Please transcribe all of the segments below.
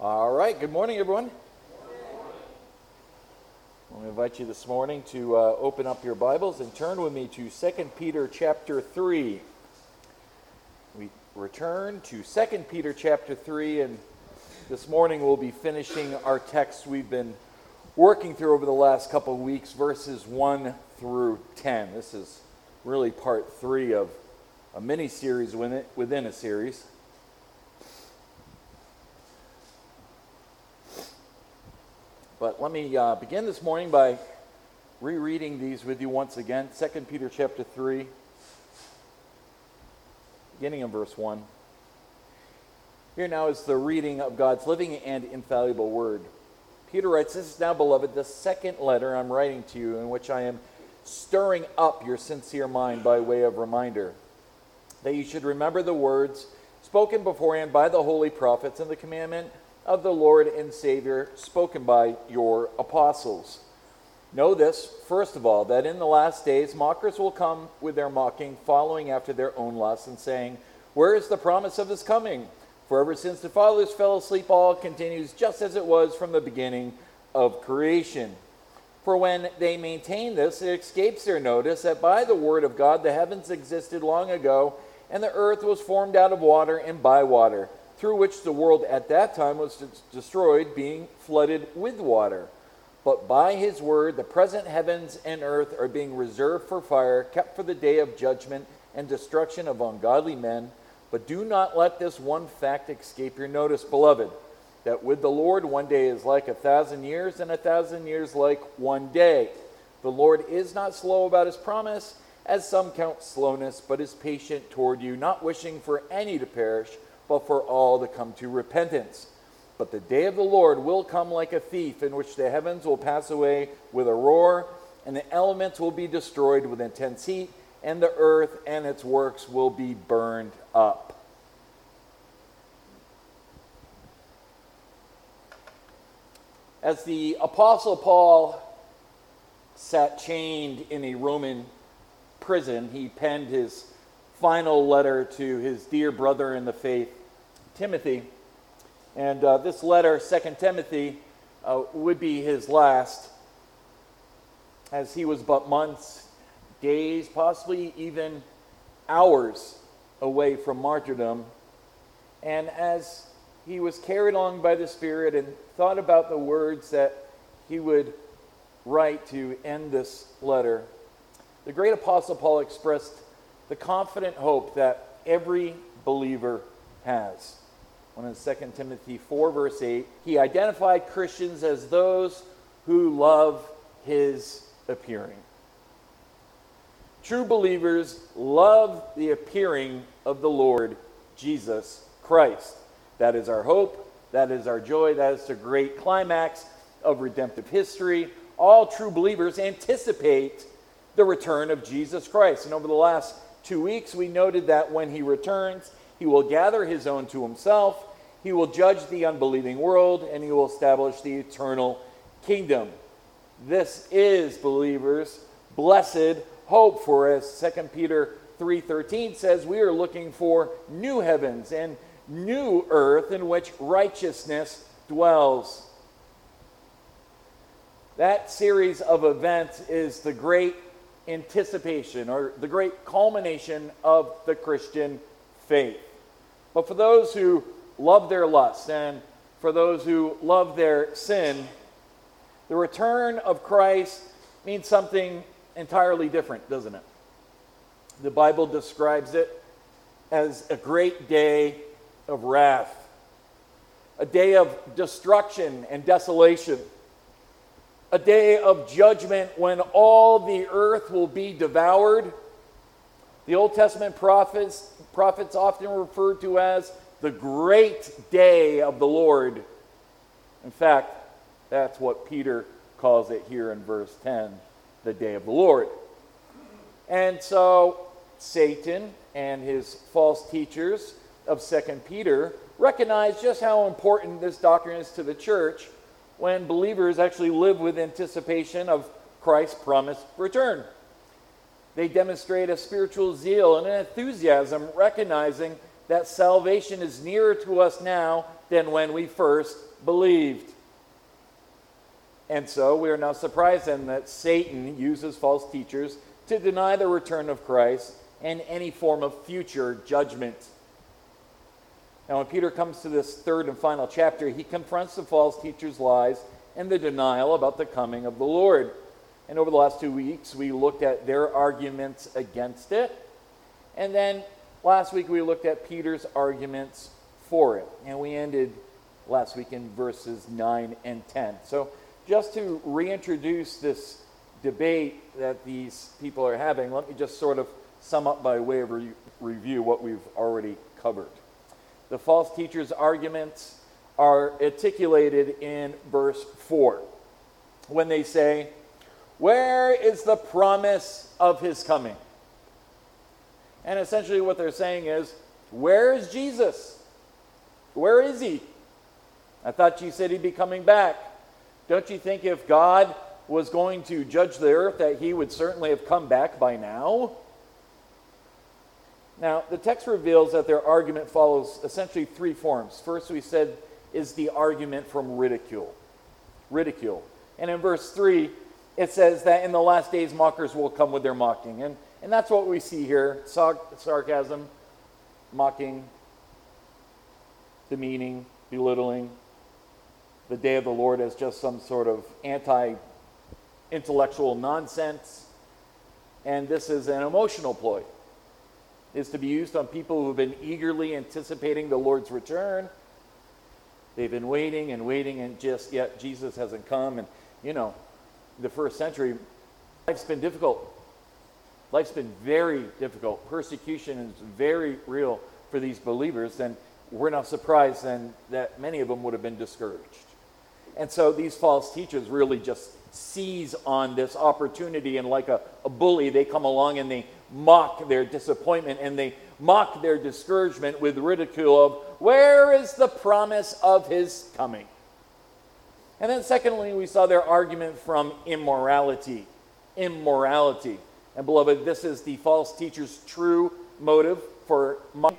All right, good morning, everyone. I want to invite you this morning to uh, open up your Bibles and turn with me to 2 Peter chapter 3. We return to 2 Peter chapter 3, and this morning we'll be finishing our text we've been working through over the last couple of weeks, verses 1 through 10. This is really part 3 of a mini series within a series. But let me uh, begin this morning by rereading these with you once again. 2 Peter chapter 3, beginning in verse 1. Here now is the reading of God's living and infallible word. Peter writes, This is now, beloved, the second letter I'm writing to you, in which I am stirring up your sincere mind by way of reminder, that you should remember the words spoken beforehand by the holy prophets and the commandment of the Lord and Savior spoken by your apostles. Know this, first of all, that in the last days mockers will come with their mocking, following after their own lusts, and saying, Where is the promise of his coming? For ever since the fathers fell asleep, all continues just as it was from the beginning of creation. For when they maintain this, it escapes their notice that by the word of God the heavens existed long ago, and the earth was formed out of water and by water through which the world at that time was destroyed, being flooded with water. But by his word, the present heavens and earth are being reserved for fire, kept for the day of judgment and destruction of ungodly men. But do not let this one fact escape your notice, beloved, that with the Lord one day is like a thousand years, and a thousand years like one day. The Lord is not slow about his promise, as some count slowness, but is patient toward you, not wishing for any to perish but for all to come to repentance. But the day of the Lord will come like a thief, in which the heavens will pass away with a roar, and the elements will be destroyed with intense heat, and the earth and its works will be burned up. As the Apostle Paul sat chained in a Roman prison, he penned his final letter to his dear brother in the faith, Timothy. And uh, this letter, Second Timothy, uh, would be his last, as he was but months, days, possibly even hours away from martyrdom. And as he was carried along by the Spirit and thought about the words that he would write to end this letter, the great apostle Paul expressed the confident hope that every believer has one in 2 Timothy 4, verse 8, he identified Christians as those who love his appearing. True believers love the appearing of the Lord Jesus Christ. That is our hope. That is our joy. That is the great climax of redemptive history. All true believers anticipate the return of Jesus Christ. And over the last two weeks, we noted that when he returns, he will gather his own to himself. He will judge the unbelieving world and he will establish the eternal kingdom. This is, believers, blessed hope for as 2 Peter 3:13 says we are looking for new heavens and new earth in which righteousness dwells. That series of events is the great anticipation or the great culmination of the Christian faith. But for those who love their lust, and for those who love their sin, the return of Christ means something entirely different, doesn't it? The Bible describes it as a great day of wrath, a day of destruction and desolation, a day of judgment when all the earth will be devoured. The Old Testament prophets, prophets often referred to as the great day of the Lord. In fact, that's what Peter calls it here in verse 10 the day of the Lord. And so Satan and his false teachers of 2 Peter recognize just how important this doctrine is to the church when believers actually live with anticipation of Christ's promised return. They demonstrate a spiritual zeal and an enthusiasm, recognizing that salvation is nearer to us now than when we first believed. And so we are not surprised then that Satan uses false teachers to deny the return of Christ and any form of future judgment. Now, when Peter comes to this third and final chapter, he confronts the false teachers' lies and the denial about the coming of the Lord. And over the last two weeks, we looked at their arguments against it. And then last week, we looked at Peter's arguments for it. And we ended last week in verses 9 and 10. So, just to reintroduce this debate that these people are having, let me just sort of sum up by way of re- review what we've already covered. The false teachers' arguments are articulated in verse 4 when they say, Where is the promise of his coming? And essentially, what they're saying is, Where is Jesus? Where is he? I thought you said he'd be coming back. Don't you think if God was going to judge the earth, that he would certainly have come back by now? Now, the text reveals that their argument follows essentially three forms. First, we said, is the argument from ridicule. Ridicule. And in verse 3, it says that in the last days, mockers will come with their mocking. And, and that's what we see here sarcasm, mocking, demeaning, belittling. The day of the Lord as just some sort of anti intellectual nonsense. And this is an emotional ploy. Is to be used on people who have been eagerly anticipating the Lord's return. They've been waiting and waiting, and just yet Jesus hasn't come. And, you know, the first century, life's been difficult. Life's been very difficult. Persecution is very real for these believers, and we're not surprised then that many of them would have been discouraged. And so these false teachers really just seize on this opportunity, and like a, a bully, they come along and they mock their disappointment and they mock their discouragement with ridicule of, Where is the promise of his coming? And then, secondly, we saw their argument from immorality. Immorality. And, beloved, this is the false teacher's true motive for money.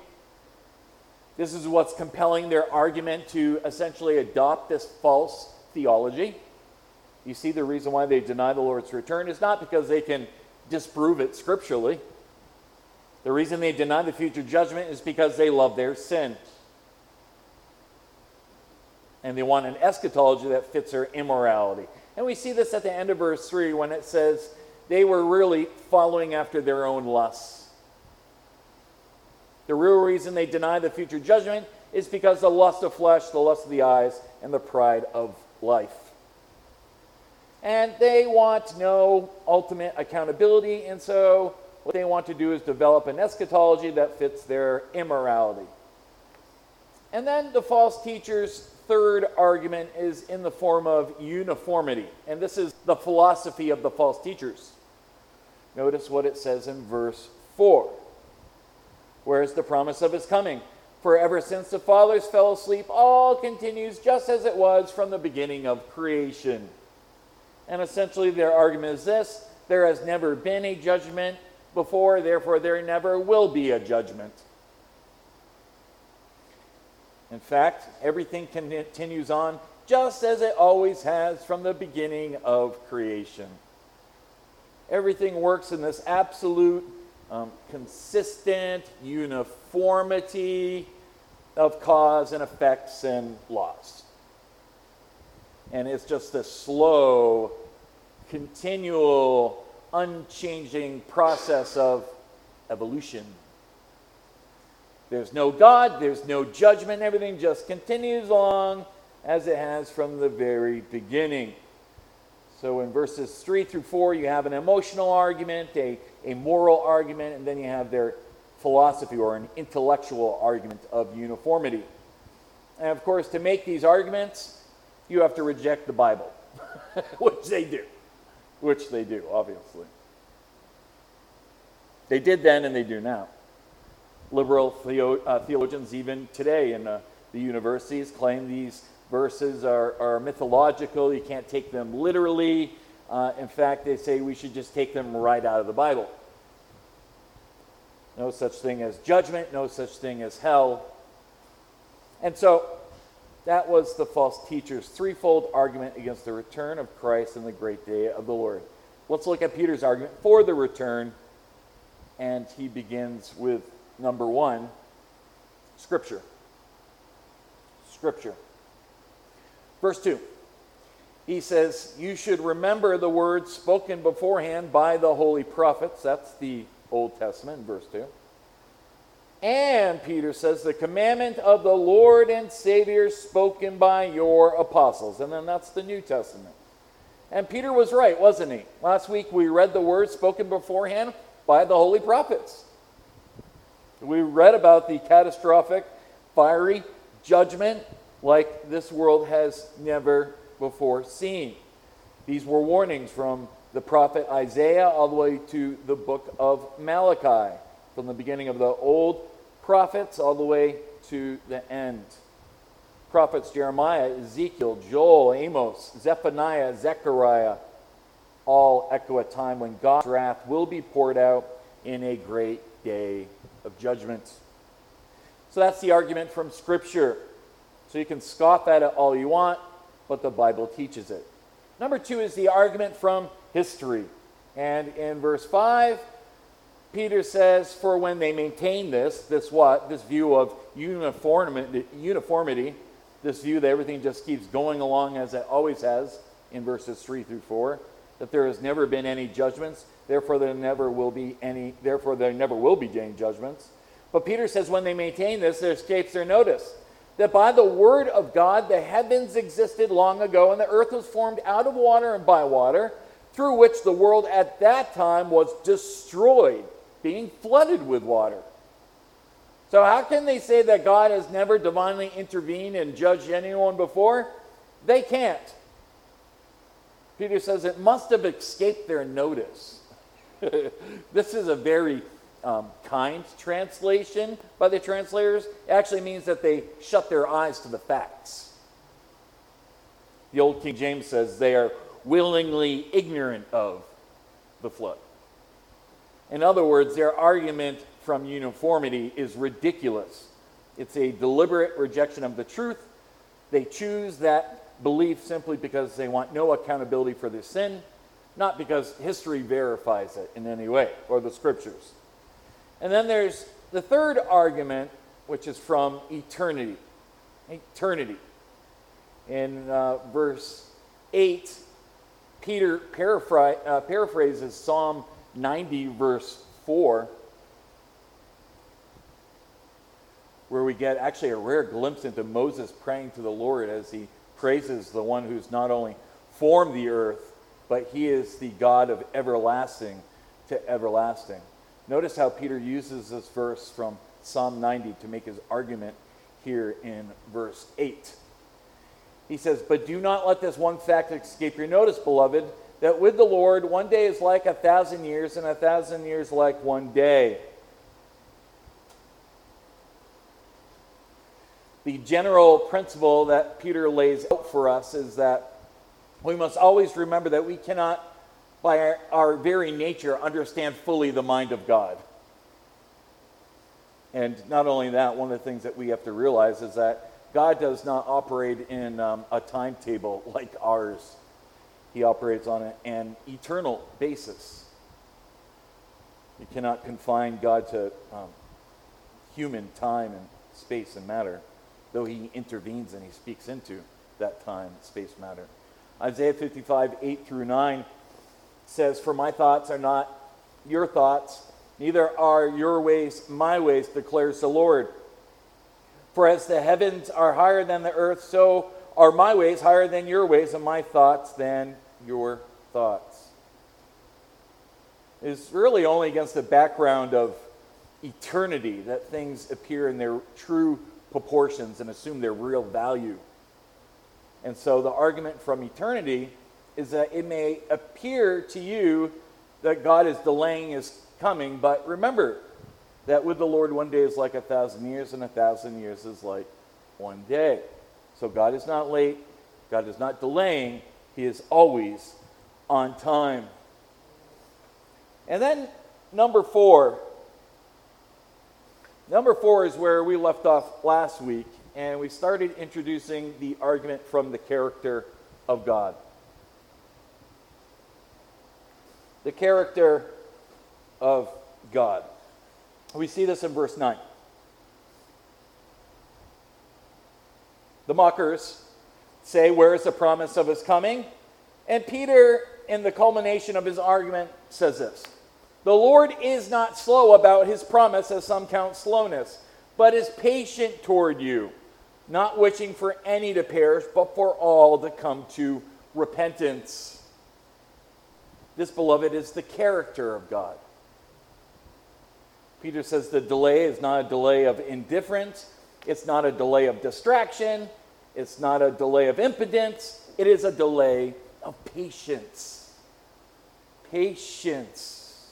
This is what's compelling their argument to essentially adopt this false theology. You see, the reason why they deny the Lord's return is not because they can disprove it scripturally. The reason they deny the future judgment is because they love their sin. And they want an eschatology that fits their immorality. And we see this at the end of verse 3 when it says they were really following after their own lusts. The real reason they deny the future judgment is because the lust of flesh, the lust of the eyes, and the pride of life. And they want no ultimate accountability, and so what they want to do is develop an eschatology that fits their immorality. And then the false teacher's third argument is in the form of uniformity. And this is the philosophy of the false teachers. Notice what it says in verse 4. Where is the promise of his coming? For ever since the fathers fell asleep, all continues just as it was from the beginning of creation. And essentially, their argument is this there has never been a judgment before, therefore, there never will be a judgment. In fact, everything continues on just as it always has from the beginning of creation. Everything works in this absolute, um, consistent uniformity of cause and effects and laws. And it's just a slow, continual, unchanging process of evolution. There's no God, there's no judgment, everything just continues along as it has from the very beginning. So in verses 3 through 4, you have an emotional argument, a, a moral argument, and then you have their philosophy or an intellectual argument of uniformity. And of course, to make these arguments, you have to reject the Bible, which they do. Which they do, obviously. They did then and they do now. Liberal theo- uh, theologians, even today in uh, the universities, claim these verses are, are, mythological. You can't take them literally. Uh, in fact, they say we should just take them right out of the Bible. no such thing as judgment, no such thing as hell. And so that was the false teacher's threefold argument against the return of Christ and the great day of the Lord. Let's look at Peter's argument for the return, and he begins with number one Scripture. Scripture. Verse 2. He says, You should remember the words spoken beforehand by the holy prophets. That's the Old Testament, verse 2. And Peter says, the commandment of the Lord and Savior spoken by your apostles. And then that's the New Testament. And Peter was right, wasn't he? Last week we read the words spoken beforehand by the holy prophets. We read about the catastrophic, fiery judgment like this world has never before seen. These were warnings from the prophet Isaiah all the way to the book of Malachi, from the beginning of the Old prophets all the way to the end. Prophets Jeremiah, Ezekiel, Joel, Amos, Zephaniah, Zechariah all echo a time when God's wrath will be poured out in a great day of judgment. So that's the argument from Scripture. So you can scoff at it all you want, but the Bible teaches it. Number two is the argument from history. And in verse 5, Peter says, For when they maintain this, this what? This view of uniformity, this view that everything just keeps going along as it always has in verses 3 through 4, that there has never been any judgments, therefore there never will be any, therefore there never will be any judgments. But Peter says when they maintain this, there escapes their notice that by the word of God the heavens existed long ago, and the earth was formed out of water and by water, through which the world at that time was destroyed being flooded with water. So, how can they say that God has never divinely intervened and judged anyone before? They can't. Peter says it must have escaped their notice. this is a very um, kind translation by the translators. Actually means that they shut their eyes to the facts. The old King James says they are willingly ignorant of the flood. In other words, their argument from uniformity is ridiculous. It's a deliberate rejection of the truth. They choose that belief simply because they want no accountability for their sin, not because history verifies it in any way or the scriptures. And then there's the third argument, which is from eternity. Eternity. In uh, verse 8, Peter uh, paraphrases Psalm 90, verse 4, where we get actually a rare glimpse into Moses praying to the Lord as he praises the one who's not only formed the earth, but he is the God of everlasting to everlasting. Notice how Peter uses this verse from Psalm 90 to make his argument here in verse 8. He says, But do not let this one fact escape your notice, beloved that with the Lord, one day is like a thousand years, and a thousand years like one day. The general principle that Peter lays out for us is that we must always remember that we cannot, by our, our very nature, understand fully the mind of God. And not only that, one of the things that we have to realize is that God does not operate in um, a timetable like ours. He operates on an eternal basis. You cannot confine God to um, human time and space and matter, though He intervenes and He speaks into that time, space, matter. Isaiah 55, 8 through 9 says, For my thoughts are not your thoughts, neither are your ways my ways, declares the Lord. For as the heavens are higher than the earth, so are my ways higher than your ways, and my thoughts than your thoughts? It's really only against the background of eternity that things appear in their true proportions and assume their real value. And so the argument from eternity is that it may appear to you that God is delaying his coming, but remember that with the Lord, one day is like a thousand years, and a thousand years is like one day. So God is not late, God is not delaying, He is always on time. And then, number four, Number four is where we left off last week, and we started introducing the argument from the character of God. The character of God. We see this in verse 9. The mockers say, Where is the promise of his coming? And Peter, in the culmination of his argument, says this The Lord is not slow about his promise, as some count slowness, but is patient toward you, not wishing for any to perish, but for all to come to repentance. This, beloved, is the character of God. Peter says the delay is not a delay of indifference, it's not a delay of distraction, it's not a delay of impotence, it is a delay of patience. Patience.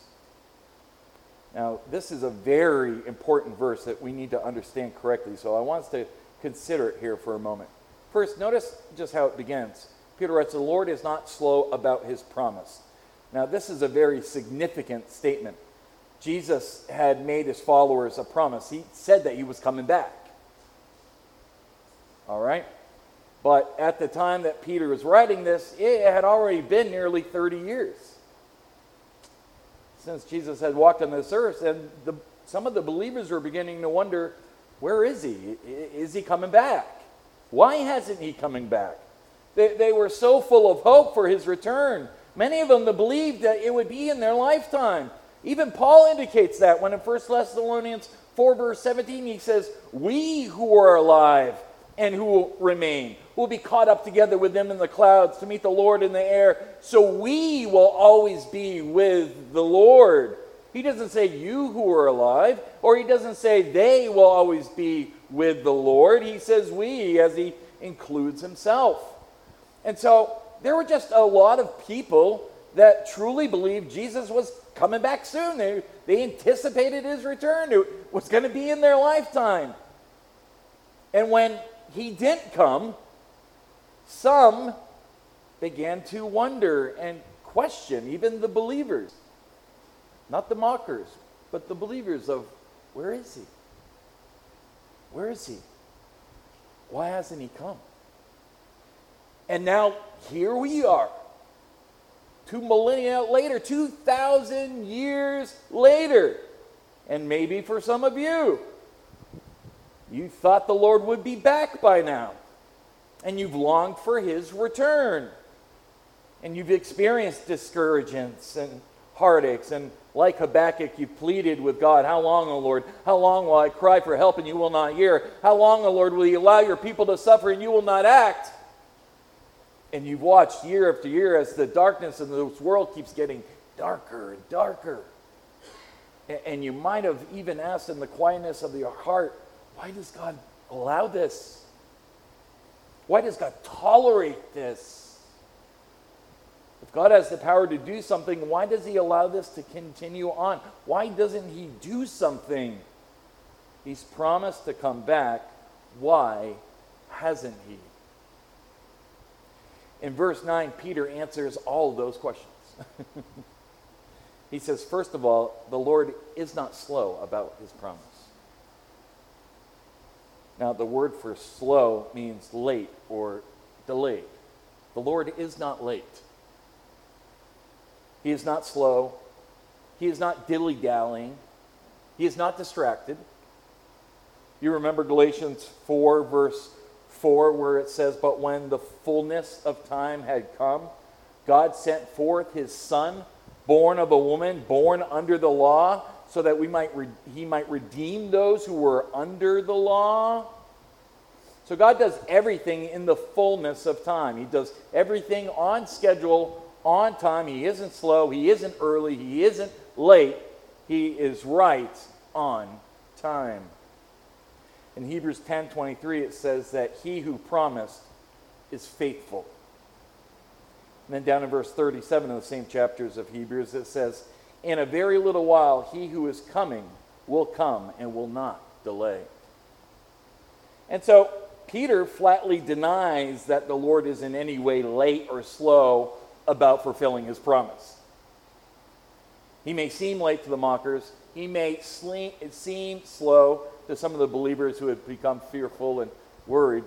Now, this is a very important verse that we need to understand correctly, so I want us to consider it here for a moment. First, notice just how it begins. Peter writes, The Lord is not slow about his promise. Now, this is a very significant statement. Jesus had made his followers a promise. He said that he was coming back. All right? But at the time that Peter was writing this, it had already been nearly 30 years since Jesus had walked on this earth. And the, some of the believers were beginning to wonder where is he? Is he coming back? Why hasn't he coming back? They, they were so full of hope for his return. Many of them believed that it would be in their lifetime. Even Paul indicates that when in 1 Thessalonians 4, verse 17, he says, We who are alive and who will remain will be caught up together with them in the clouds to meet the Lord in the air. So we will always be with the Lord. He doesn't say you who are alive, or he doesn't say they will always be with the Lord. He says we, as he includes himself. And so there were just a lot of people that truly believed Jesus was coming back soon. They, they anticipated his return. It was going to be in their lifetime. And when he didn't come, some began to wonder and question, even the believers. Not the mockers, but the believers of where is he? Where is he? Why hasn't he come? And now here we are two millennia later, 2,000 years later. And maybe for some of you, you thought the Lord would be back by now, and you've longed for his return. And you've experienced discouragements and heartaches, and like Habakkuk, you pleaded with God, How long, O Lord? How long will I cry for help and you will not hear? How long, O Lord, will you allow your people to suffer and you will not act? And you've watched year after year as the darkness in this world keeps getting darker and darker. And you might have even asked in the quietness of your heart, why does God allow this? Why does God tolerate this? If God has the power to do something, why does He allow this to continue on? Why doesn't He do something? He's promised to come back. Why hasn't He? In verse 9, Peter answers all those questions. he says, first of all, the Lord is not slow about his promise. Now, the word for slow means late or delayed. The Lord is not late. He is not slow. He is not dilly dallying. He is not distracted. You remember Galatians 4, verse 4, where it says, But when the fullness of time had come, God sent forth his Son, born of a woman, born under the law, so that we might re- he might redeem those who were under the law. So God does everything in the fullness of time. He does everything on schedule, on time. He isn't slow, he isn't early, he isn't late. He is right on time. In Hebrews 10:23 it says that he who promised is faithful. And then down in verse 37 of the same chapters of Hebrews it says, "In a very little while he who is coming will come and will not delay." And so Peter flatly denies that the Lord is in any way late or slow about fulfilling his promise. He may seem late to the mockers, he may seem slow to some of the believers who had become fearful and worried.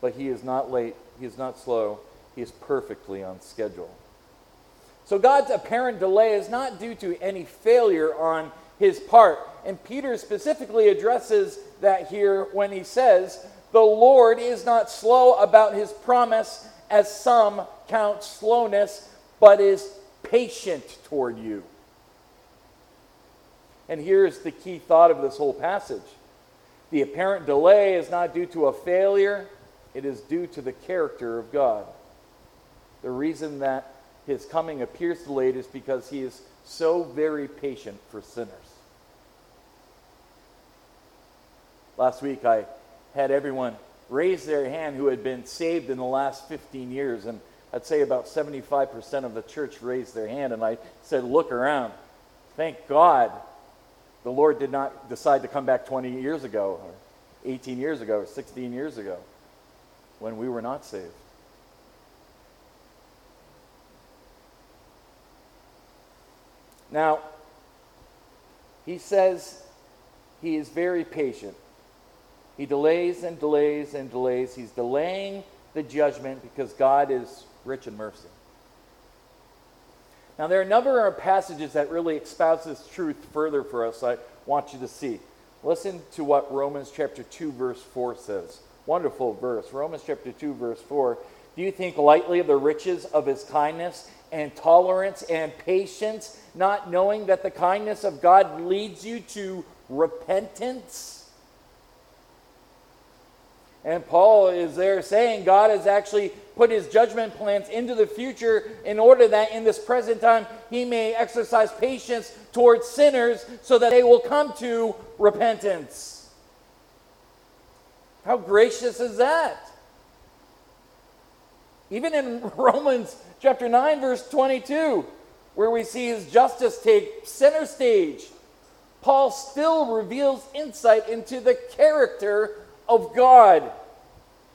But he is not late, he is not slow, he is perfectly on schedule. So God's apparent delay is not due to any failure on his part. And Peter specifically addresses that here when he says, The Lord is not slow about his promise, as some count slowness, but is patient toward you. And here's the key thought of this whole passage the apparent delay is not due to a failure, it is due to the character of God. The reason that his coming appears delayed is because he is so very patient for sinners. Last week, I had everyone raise their hand who had been saved in the last 15 years, and I'd say about 75% of the church raised their hand, and I said, Look around. Thank God the Lord did not decide to come back 20 years ago, or 18 years ago, or 16 years ago, when we were not saved. Now, he says he is very patient. He delays and delays and delays. He's delaying the judgment because God is rich in mercy. Now, there are a number of passages that really espouse this truth further for us. I want you to see. Listen to what Romans chapter 2, verse 4 says. Wonderful verse. Romans chapter 2, verse 4. Do you think lightly of the riches of his kindness and tolerance and patience, not knowing that the kindness of God leads you to repentance? And Paul is there saying God has actually put his judgment plans into the future in order that in this present time he may exercise patience towards sinners so that they will come to repentance. How gracious is that? Even in Romans chapter 9, verse 22, where we see his justice take center stage, Paul still reveals insight into the character of God.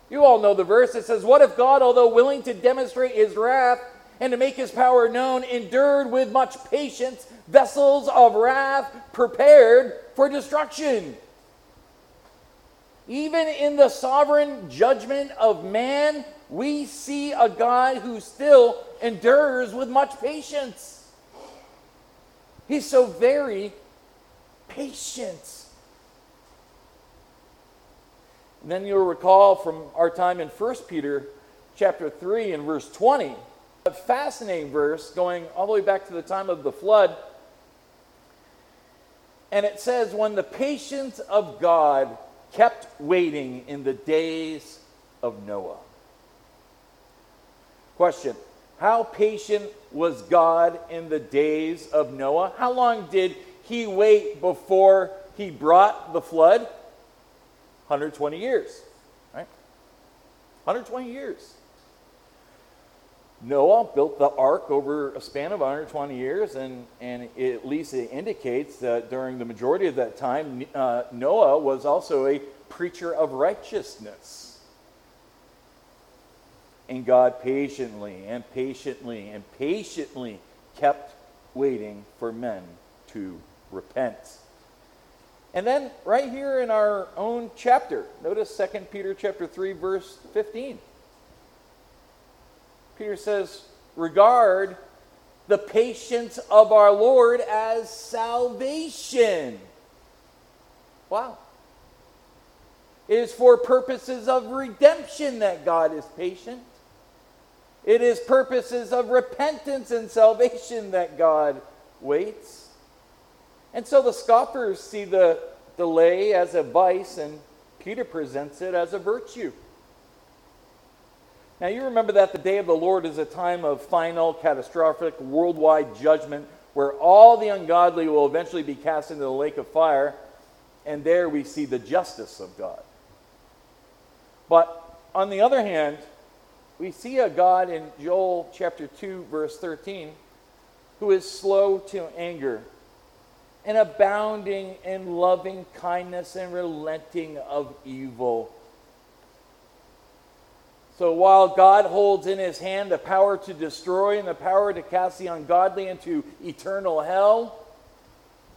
You all know the verse. It says, What if God, although willing to demonstrate his wrath and to make his power known, endured with much patience vessels of wrath prepared for destruction? Even in the sovereign judgment of man, we see a God who still endures with much patience. He's so very patient. And then you'll recall from our time in 1 Peter chapter 3 and verse 20, a fascinating verse going all the way back to the time of the flood. And it says, When the patience of God kept waiting in the days of Noah. Question How patient was God in the days of Noah? How long did he wait before he brought the flood? 120 years, right? 120 years. Noah built the ark over a span of 120 years, and, and it, at least it indicates that during the majority of that time, uh, Noah was also a preacher of righteousness. And God patiently and patiently and patiently kept waiting for men to repent. And then right here in our own chapter, notice 2 Peter chapter 3 verse 15. Peter says, "Regard the patience of our Lord as salvation." Wow. It is for purposes of redemption that God is patient. It is purposes of repentance and salvation that God waits. And so the scoffers see the delay as a vice, and Peter presents it as a virtue. Now, you remember that the day of the Lord is a time of final, catastrophic, worldwide judgment where all the ungodly will eventually be cast into the lake of fire, and there we see the justice of God. But on the other hand, we see a God in Joel chapter 2, verse 13, who is slow to anger and abounding in loving kindness and relenting of evil. So while God holds in his hand the power to destroy and the power to cast the ungodly into eternal hell,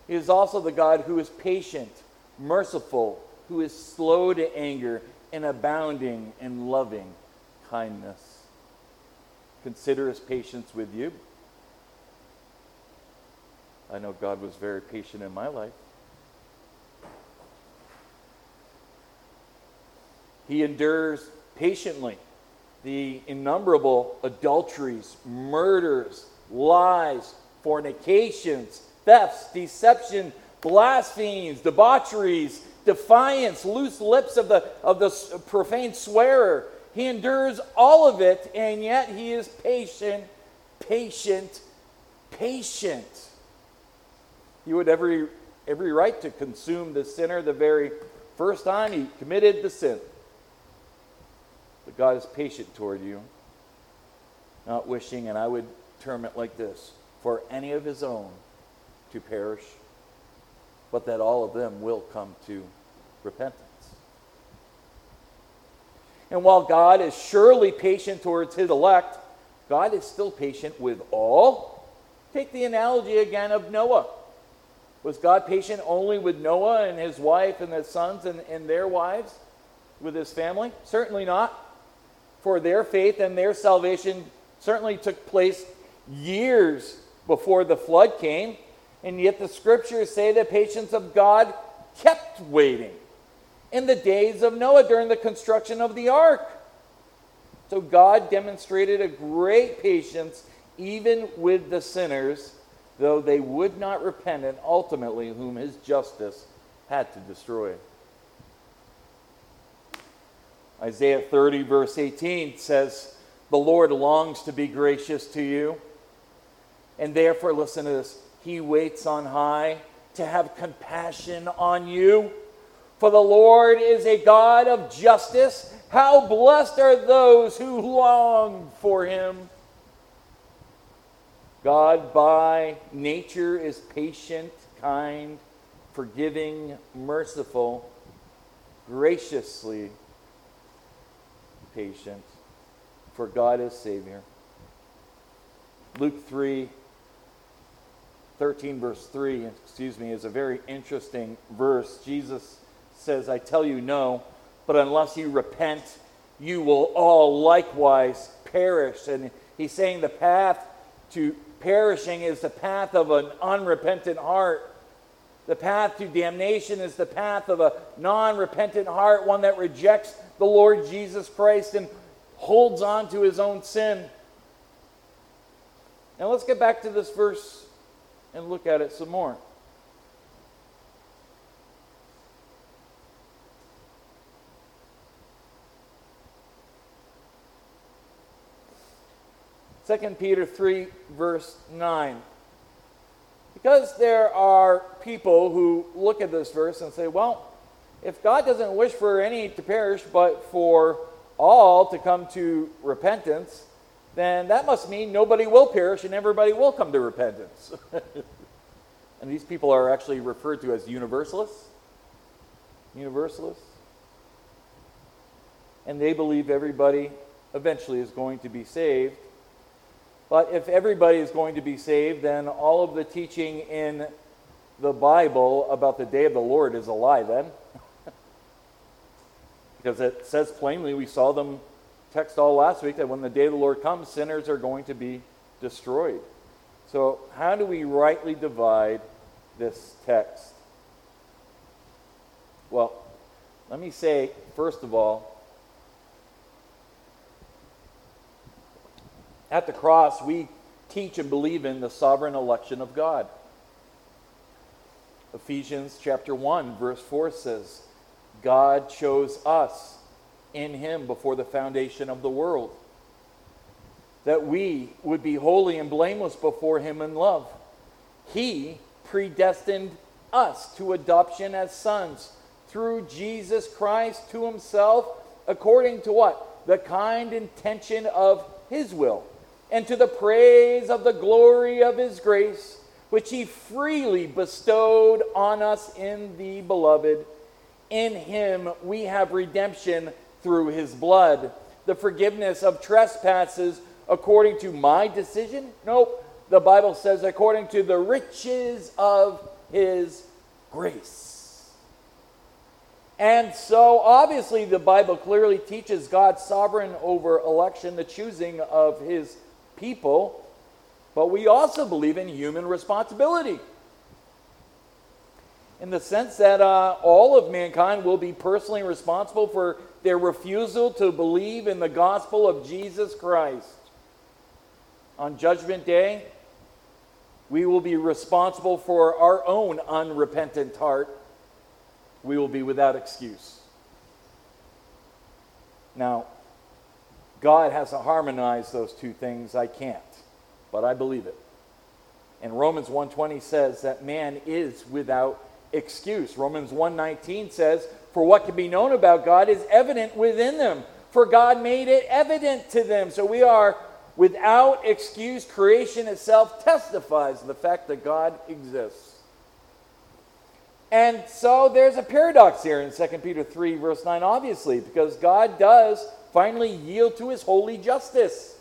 he is also the God who is patient, merciful, who is slow to anger, and abounding in loving kindness. Consider his patience with you. I know God was very patient in my life. He endures patiently the innumerable adulteries, murders, lies, fornications, thefts, deception, blasphemies, debaucheries, defiance, loose lips of the, of the profane swearer. He endures all of it, and yet he is patient, patient, patient. He would every every right to consume the sinner the very first time he committed the sin. But God is patient toward you, not wishing, and I would term it like this for any of his own to perish, but that all of them will come to repentance. And while God is surely patient towards his elect, God is still patient with all. Take the analogy again of Noah. Was God patient only with Noah and his wife and his sons and, and their wives, with his family? Certainly not. For their faith and their salvation certainly took place years before the flood came. And yet the scriptures say the patience of God kept waiting in the days of Noah during the construction of the ark. So God demonstrated a great patience even with the sinners, though they would not repent, and ultimately whom his justice had to destroy. Isaiah 30, verse 18 says, The Lord longs to be gracious to you. And therefore, listen to this He waits on high to have compassion on you. For the Lord is a God of justice. How blessed are those who long for him. God, by nature, is patient, kind, forgiving, merciful, graciously patient, for God is Savior. Luke 3 13, verse 3, excuse me, is a very interesting verse. Jesus says, I tell you no, but unless you repent, you will all likewise perish. And he's saying the path to perishing is the path of an unrepentant heart. The path to damnation is the path of a non repentant heart, one that rejects the Lord Jesus Christ and holds on to his own sin. Now let's get back to this verse and look at it some more. 2 Peter 3, verse 9. Because there are people who look at this verse and say, well, if God doesn't wish for any to perish, but for all to come to repentance, then that must mean nobody will perish and everybody will come to repentance. and these people are actually referred to as universalists. Universalists. And they believe everybody eventually is going to be saved but if everybody is going to be saved, then all of the teaching in the Bible about the day of the Lord is a lie, then. because it says plainly, we saw them text all last week, that when the day of the Lord comes, sinners are going to be destroyed. So, how do we rightly divide this text? Well, let me say, first of all, At the cross, we teach and believe in the sovereign election of God. Ephesians chapter 1 verse 4 says, God chose us in him before the foundation of the world that we would be holy and blameless before him in love. He predestined us to adoption as sons through Jesus Christ to himself according to what? The kind intention of his will and to the praise of the glory of his grace, which he freely bestowed on us in the beloved. In him we have redemption through his blood, the forgiveness of trespasses according to my decision? Nope. The Bible says according to the riches of his grace. And so, obviously, the Bible clearly teaches God sovereign over election, the choosing of his people. But we also believe in human responsibility. In the sense that uh, all of mankind will be personally responsible for their refusal to believe in the gospel of Jesus Christ. On Judgment Day, we will be responsible for our own unrepentant heart. We will be without excuse. Now, God has to harmonize those two things. I can't, but I believe it. And Romans 1:20 says that man is without excuse. Romans 1:19 says, "For what can be known about God is evident within them, for God made it evident to them." So we are without excuse, creation itself testifies the fact that God exists. And so there's a paradox here in 2 Peter 3, verse 9, obviously, because God does finally yield to his holy justice.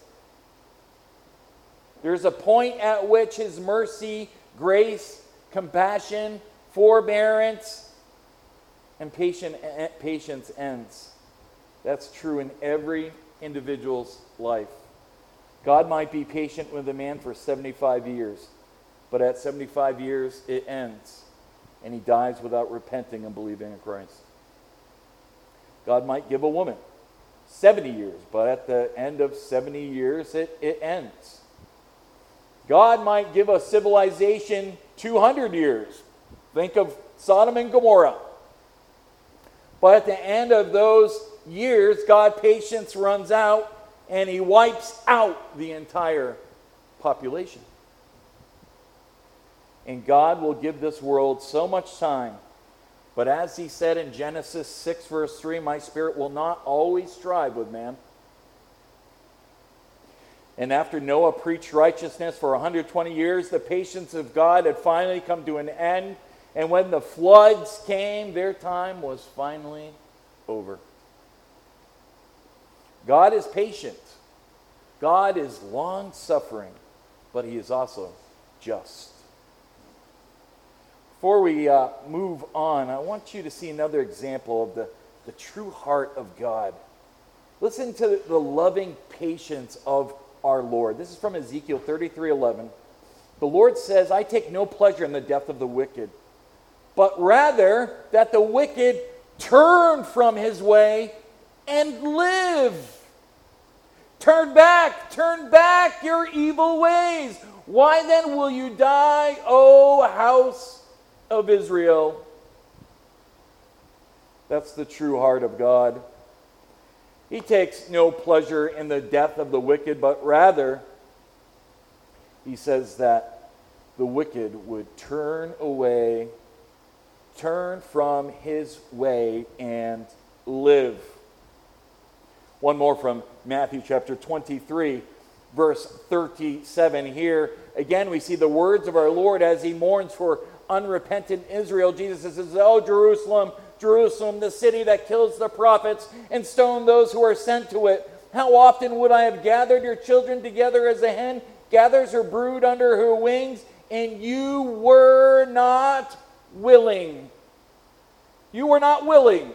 There's a point at which his mercy, grace, compassion, forbearance, and patient, eh, patience ends. That's true in every individual's life. God might be patient with a man for 75 years, but at 75 years it ends, and he dies without repenting and believing in Christ. God might give a woman 70 years, but at the end of 70 years it, it ends. God might give a civilization 200 years. Think of Sodom and Gomorrah. But at the end of those years, God patience runs out and he wipes out the entire population. And God will give this world so much time. But as he said in Genesis 6, verse 3, my spirit will not always strive with man. And after Noah preached righteousness for 120 years, the patience of God had finally come to an end. And when the floods came, their time was finally over. God is patient. God is long suffering, but he is also just. Before we uh, move on, I want you to see another example of the, the true heart of God. Listen to the loving patience of our Lord. This is from Ezekiel 33 11. The Lord says, I take no pleasure in the death of the wicked, but rather that the wicked turn from his way and live. Turn back, turn back your evil ways. Why then will you die, O house of Israel? That's the true heart of God. He takes no pleasure in the death of the wicked, but rather, he says that the wicked would turn away, turn from his way, and live. One more from Matthew chapter 23, verse 37. Here again, we see the words of our Lord as he mourns for unrepentant Israel. Jesus says, Oh, Jerusalem, Jerusalem, the city that kills the prophets and stone those who are sent to it. How often would I have gathered your children together as a hen gathers her brood under her wings, and you were not willing? You were not willing.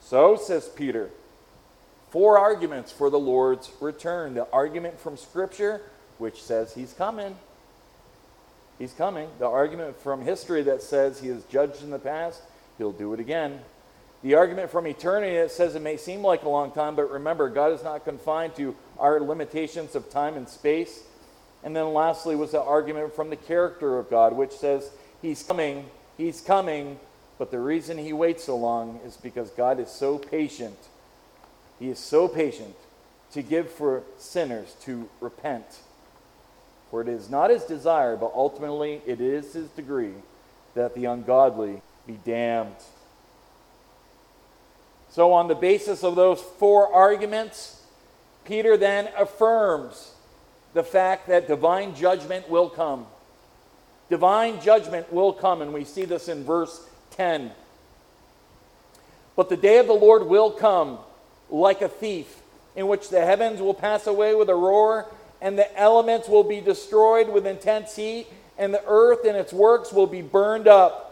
So, says Peter, four arguments for the Lord's return. The argument from Scripture, which says he's coming. He's coming. The argument from history that says he has judged in the past, he'll do it again. The argument from eternity that says it may seem like a long time, but remember, God is not confined to our limitations of time and space. And then lastly was the argument from the character of God, which says he's coming, he's coming, but the reason he waits so long is because God is so patient he is so patient to give for sinners to repent. For it is not his desire, but ultimately it is his degree that the ungodly be damned. So, on the basis of those four arguments, Peter then affirms the fact that divine judgment will come. Divine judgment will come, and we see this in verse 10. But the day of the Lord will come like a thief, in which the heavens will pass away with a roar, and the elements will be destroyed with intense heat, and the earth and its works will be burned up.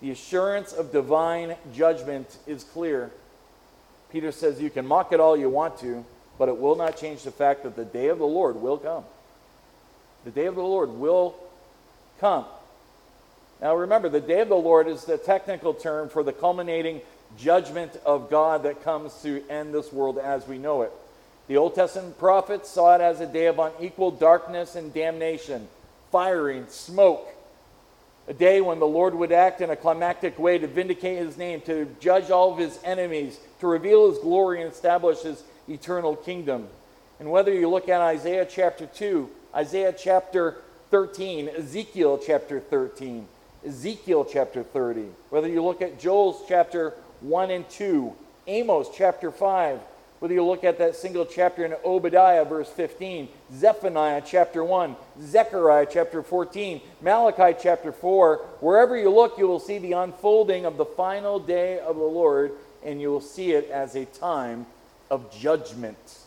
The assurance of divine judgment is clear. Peter says you can mock it all you want to, but it will not change the fact that the day of the Lord will come. The day of the Lord will come. Now remember, the day of the Lord is the technical term for the culminating judgment of God that comes to end this world as we know it. The Old Testament prophets saw it as a day of unequal darkness and damnation, firing, smoke. A day when the Lord would act in a climactic way to vindicate his name, to judge all of his enemies, to reveal his glory and establish his eternal kingdom. And whether you look at Isaiah chapter 2, Isaiah chapter 13, Ezekiel chapter 13, Ezekiel chapter 30, whether you look at Joel's chapter 1 and 2, Amos chapter 5, whether you look at that single chapter in Obadiah, verse 15, Zephaniah chapter 1, Zechariah chapter 14, Malachi chapter 4, wherever you look, you will see the unfolding of the final day of the Lord, and you will see it as a time of judgment.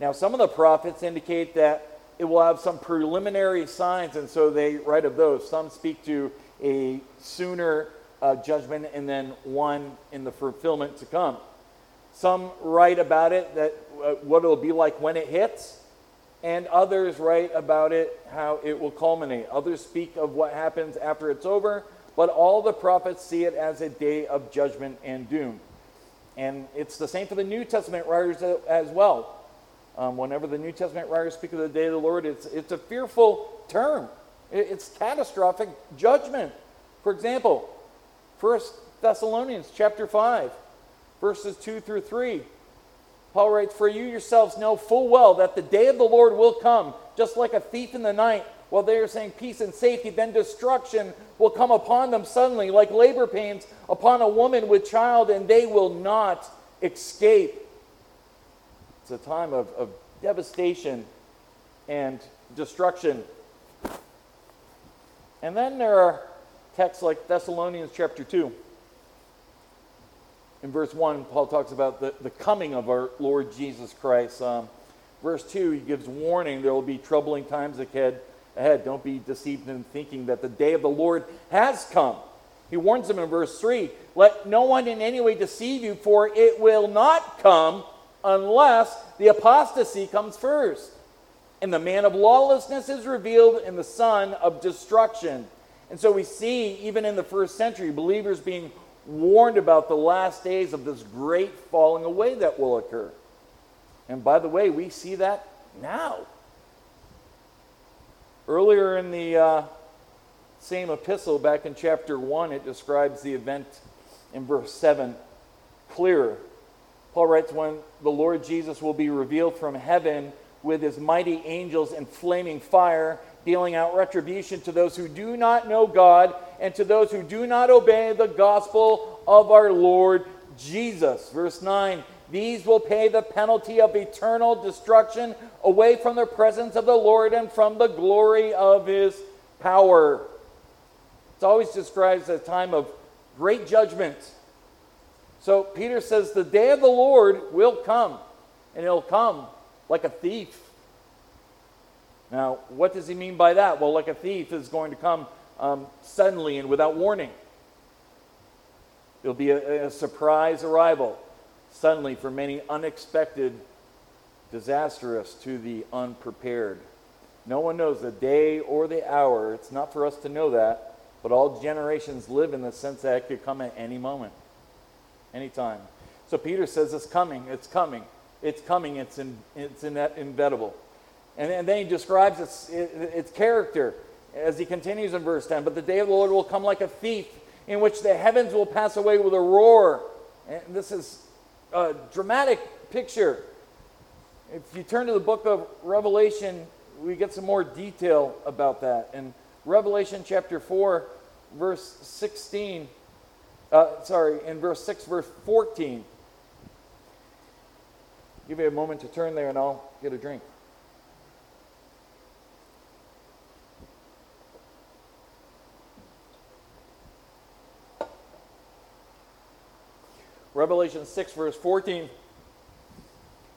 Now, some of the prophets indicate that it will have some preliminary signs, and so they write of those. Some speak to a sooner uh, judgment and then one in the fulfillment to come. Some write about it that uh, what it'll be like when it hits, and others write about it how it will culminate. Others speak of what happens after it's over, but all the prophets see it as a day of judgment and doom. And it's the same for the New Testament writers as well. Um, whenever the New Testament writers speak of the day of the Lord, it's, it's a fearful term. It's catastrophic judgment. For example, First Thessalonians chapter 5 verses 2 through 3. Paul writes, For you yourselves know full well that the day of the Lord will come, just like a thief in the night. While they are saying peace and safety, then destruction will come upon them suddenly, like labor pains upon a woman with child, and they will not escape. It's a time of, of devastation and destruction. And then there are texts like Thessalonians chapter 2 in verse 1, Paul talks about the, the coming of our Lord Jesus Christ. Um, verse 2, he gives warning there will be troubling times ahead. ahead. Don't be deceived in thinking that the day of the Lord has come. He warns them in verse 3 Let no one in any way deceive you, for it will not come unless the apostasy comes first. And the man of lawlessness is revealed in the son of destruction. And so we see, even in the first century, believers being warned about the last days of this great falling away that will occur. And by the way, we see that now. Earlier in the uh, same epistle, back in chapter 1, it describes the event in verse 7 clearer. Paul writes, When the Lord Jesus will be revealed from heaven with his mighty angels in flaming fire, dealing out retribution to those who do not know God and to those who do not obey the gospel of our Lord Jesus. Verse 9 These will pay the penalty of eternal destruction away from the presence of the Lord and from the glory of his power. It's always described as a time of great judgment. So Peter says the day of the Lord will come, and it'll come like a thief. Now, what does he mean by that? Well, like a thief is going to come um, suddenly and without warning. It'll be a, a surprise arrival, suddenly for many unexpected, disastrous to the unprepared. No one knows the day or the hour. It's not for us to know that, but all generations live in the sense that it could come at any moment, anytime. So Peter says it's coming, it's coming, it's coming, it's, in, it's in inevitable. And, and then he describes its, its character as he continues in verse 10 But the day of the Lord will come like a thief, in which the heavens will pass away with a roar. And this is a dramatic picture. If you turn to the book of Revelation, we get some more detail about that. In Revelation chapter 4, verse 16, uh, sorry, in verse 6, verse 14. Give me a moment to turn there and I'll get a drink. Revelation 6, verse 14.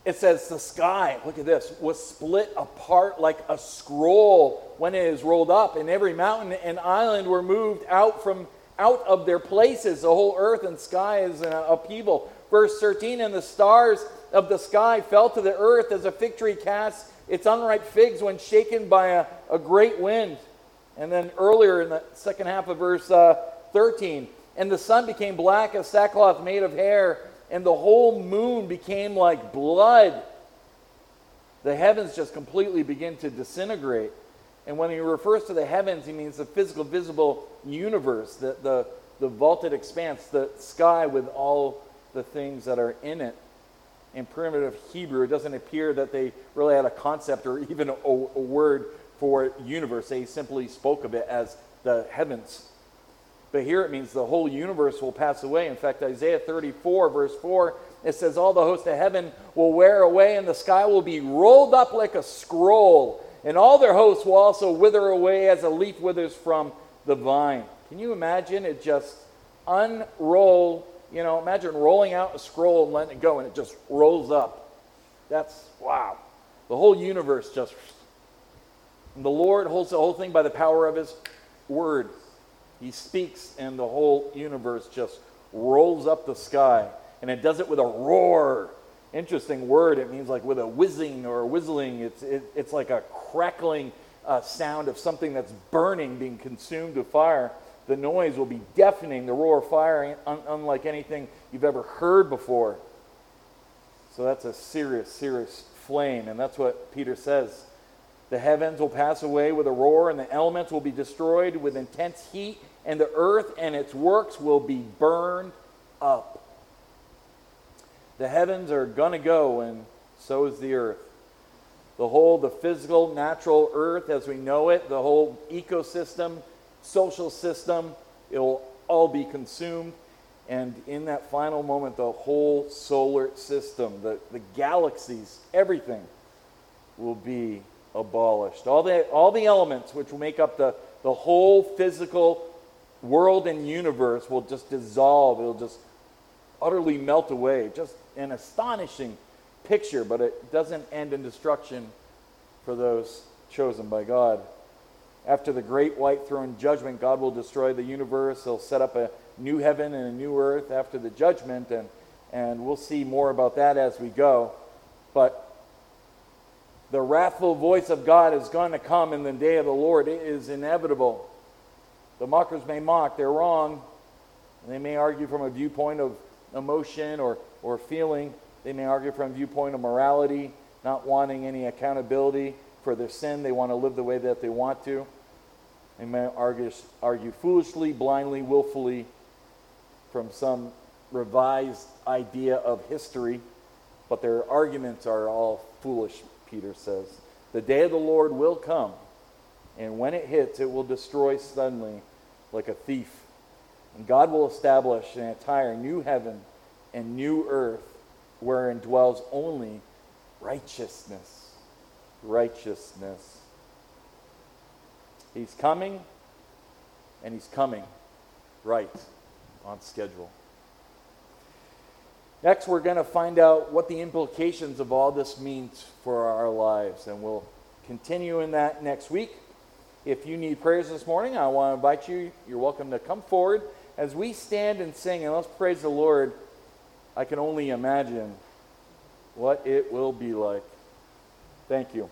it says the sky, look at this, was split apart like a scroll when it is rolled up, and every mountain and island were moved out from out of their places. The whole earth and sky is in upheaval. Verse 13, and the stars of the sky fell to the earth as a fig tree casts its unripe figs when shaken by a, a great wind. And then earlier in the second half of verse uh, 13, and the sun became black as sackcloth made of hair, and the whole moon became like blood. The heavens just completely begin to disintegrate. And when he refers to the heavens, he means the physical, visible universe, the, the, the vaulted expanse, the sky with all the things that are in it. In primitive Hebrew, it doesn't appear that they really had a concept or even a, a word for universe. They simply spoke of it as the heavens. But here it means the whole universe will pass away. In fact, Isaiah 34, verse 4, it says, All the hosts of heaven will wear away, and the sky will be rolled up like a scroll, and all their hosts will also wither away as a leaf withers from the vine. Can you imagine it just unroll? You know, imagine rolling out a scroll and letting it go, and it just rolls up. That's wow. The whole universe just. The Lord holds the whole thing by the power of His word. He speaks, and the whole universe just rolls up the sky. And it does it with a roar. Interesting word. It means like with a whizzing or a whistling. It's, it, it's like a crackling uh, sound of something that's burning, being consumed with fire. The noise will be deafening, the roar of fire, un- unlike anything you've ever heard before. So that's a serious, serious flame. And that's what Peter says the heavens will pass away with a roar, and the elements will be destroyed with intense heat, and the earth and its works will be burned up. The heavens are going to go, and so is the earth. The whole, the physical, natural earth as we know it, the whole ecosystem, social system, it will all be consumed. And in that final moment, the whole solar system, the, the galaxies, everything will be abolished. All the, all the elements which will make up the, the whole physical world and universe will just dissolve. It'll just utterly melt away. Just an astonishing picture, but it doesn't end in destruction for those chosen by God. After the great white throne judgment, God will destroy the universe. He'll set up a new heaven and a new earth after the judgment, and, and we'll see more about that as we go. But the wrathful voice of God is going to come in the day of the Lord. It is inevitable. The mockers may mock, they're wrong. They may argue from a viewpoint of emotion or, or feeling. They may argue from a viewpoint of morality, not wanting any accountability for their sin. They want to live the way that they want to. They may argue, argue foolishly, blindly, willfully from some revised idea of history, but their arguments are all foolish Peter says. The day of the Lord will come, and when it hits, it will destroy suddenly like a thief. And God will establish an entire new heaven and new earth wherein dwells only righteousness. Righteousness. He's coming, and he's coming right on schedule. Next, we're going to find out what the implications of all this means for our lives, and we'll continue in that next week. If you need prayers this morning, I want to invite you. You're welcome to come forward as we stand and sing, and let's praise the Lord. I can only imagine what it will be like. Thank you.